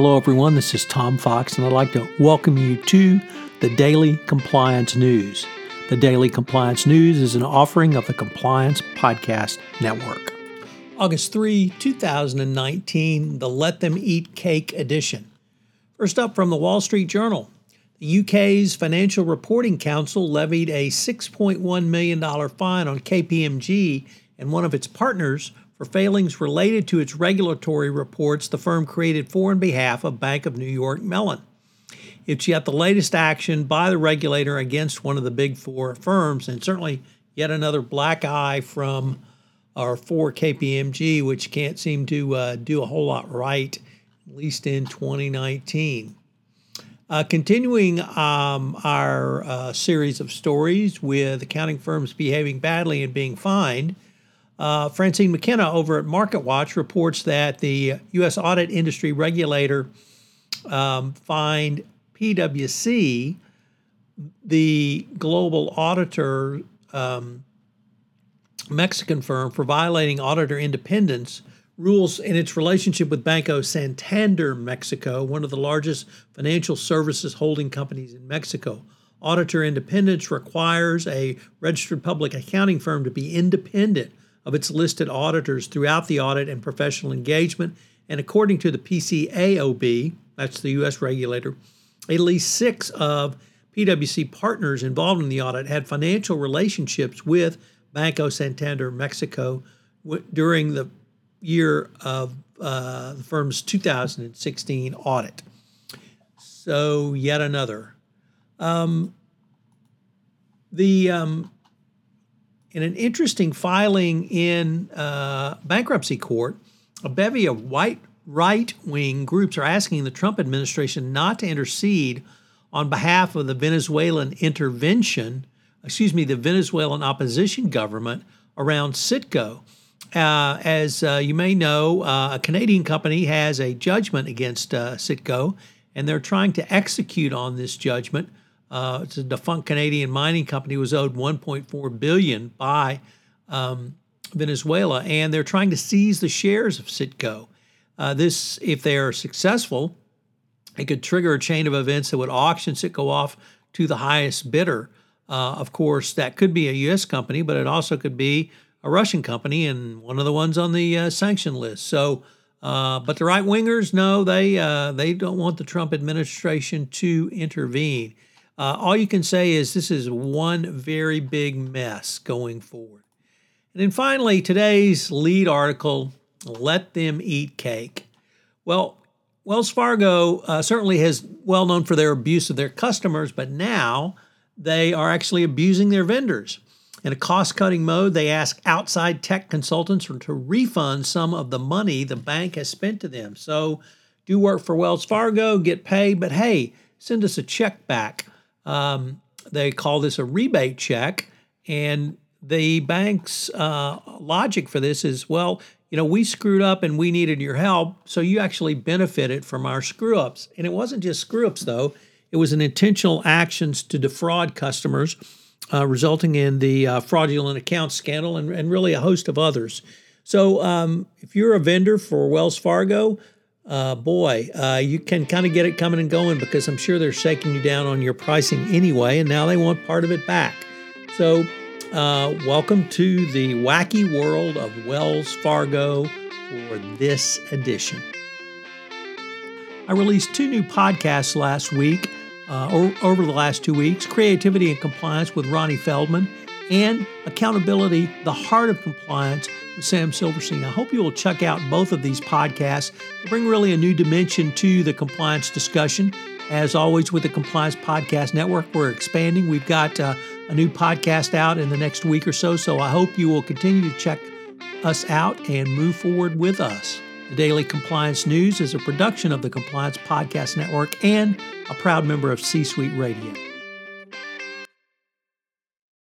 Hello, everyone. This is Tom Fox, and I'd like to welcome you to the Daily Compliance News. The Daily Compliance News is an offering of the Compliance Podcast Network. August 3, 2019, the Let Them Eat Cake edition. First up from the Wall Street Journal. The UK's Financial Reporting Council levied a $6.1 million fine on KPMG and one of its partners for failings related to its regulatory reports the firm created for and behalf of Bank of New York Mellon. It's yet the latest action by the regulator against one of the big four firms, and certainly yet another black eye from our for KPMG, which can't seem to uh, do a whole lot right, at least in 2019. Uh, continuing um, our uh, series of stories with accounting firms behaving badly and being fined, uh, Francine McKenna over at MarketWatch reports that the U.S. audit industry regulator um, fined PwC, the global auditor um, Mexican firm, for violating auditor independence rules in its relationship with Banco Santander Mexico, one of the largest financial services holding companies in Mexico. Auditor independence requires a registered public accounting firm to be independent of its listed auditors throughout the audit and professional engagement. And according to the PCAOB, that's the U.S. regulator, at least six of PwC partners involved in the audit had financial relationships with Banco Santander Mexico during the year of uh, the firm's 2016 audit. So, yet another. Um, the um, in an interesting filing in uh, bankruptcy court, a bevy of white right wing groups are asking the Trump administration not to intercede on behalf of the Venezuelan intervention, excuse me, the Venezuelan opposition government around Citgo. Uh, as uh, you may know, uh, a Canadian company has a judgment against uh, Citgo, and they're trying to execute on this judgment. Uh, it's a defunct Canadian mining company was owed 1.4 billion by um, Venezuela, and they're trying to seize the shares of Citgo. Uh, this, if they are successful, it could trigger a chain of events that would auction Citgo off to the highest bidder. of course, that could be a U.S. company, but it also could be a Russian company and one of the ones on the uh, sanction list. So, uh, but the right wingers, no, they uh, they don't want the Trump administration to intervene. Uh, all you can say is this is one very big mess going forward. And then finally, today's lead article: "Let them eat cake." Well, Wells Fargo uh, certainly has well known for their abuse of their customers, but now they are actually abusing their vendors. In a cost cutting mode, they ask outside tech consultants to refund some of the money the bank has spent to them. So, do work for Wells Fargo, get paid, but hey, send us a check back. Um, they call this a rebate check. And the bank's uh, logic for this is well, you know, we screwed up and we needed your help, so you actually benefited from our screw ups. And it wasn't just screw ups, though, it was an intentional actions to defraud customers uh, resulting in the uh, fraudulent account scandal and, and, really a host of others. So, um, if you're a vendor for Wells Fargo, uh, boy, uh, you can kind of get it coming and going because I'm sure they're shaking you down on your pricing anyway, and now they want part of it back. So, uh, welcome to the wacky world of Wells Fargo for this edition. I released two new podcasts last week uh, over the last two weeks Creativity and Compliance with Ronnie Feldman and Accountability, the Heart of Compliance with Sam Silverstein. I hope you will check out both of these podcasts to bring really a new dimension to the compliance discussion. As always, with the Compliance Podcast Network, we're expanding. We've got uh, a new podcast out in the next week or so, so I hope you will continue to check us out and move forward with us. The Daily Compliance News is a production of the Compliance Podcast Network and a proud member of C Suite Radio.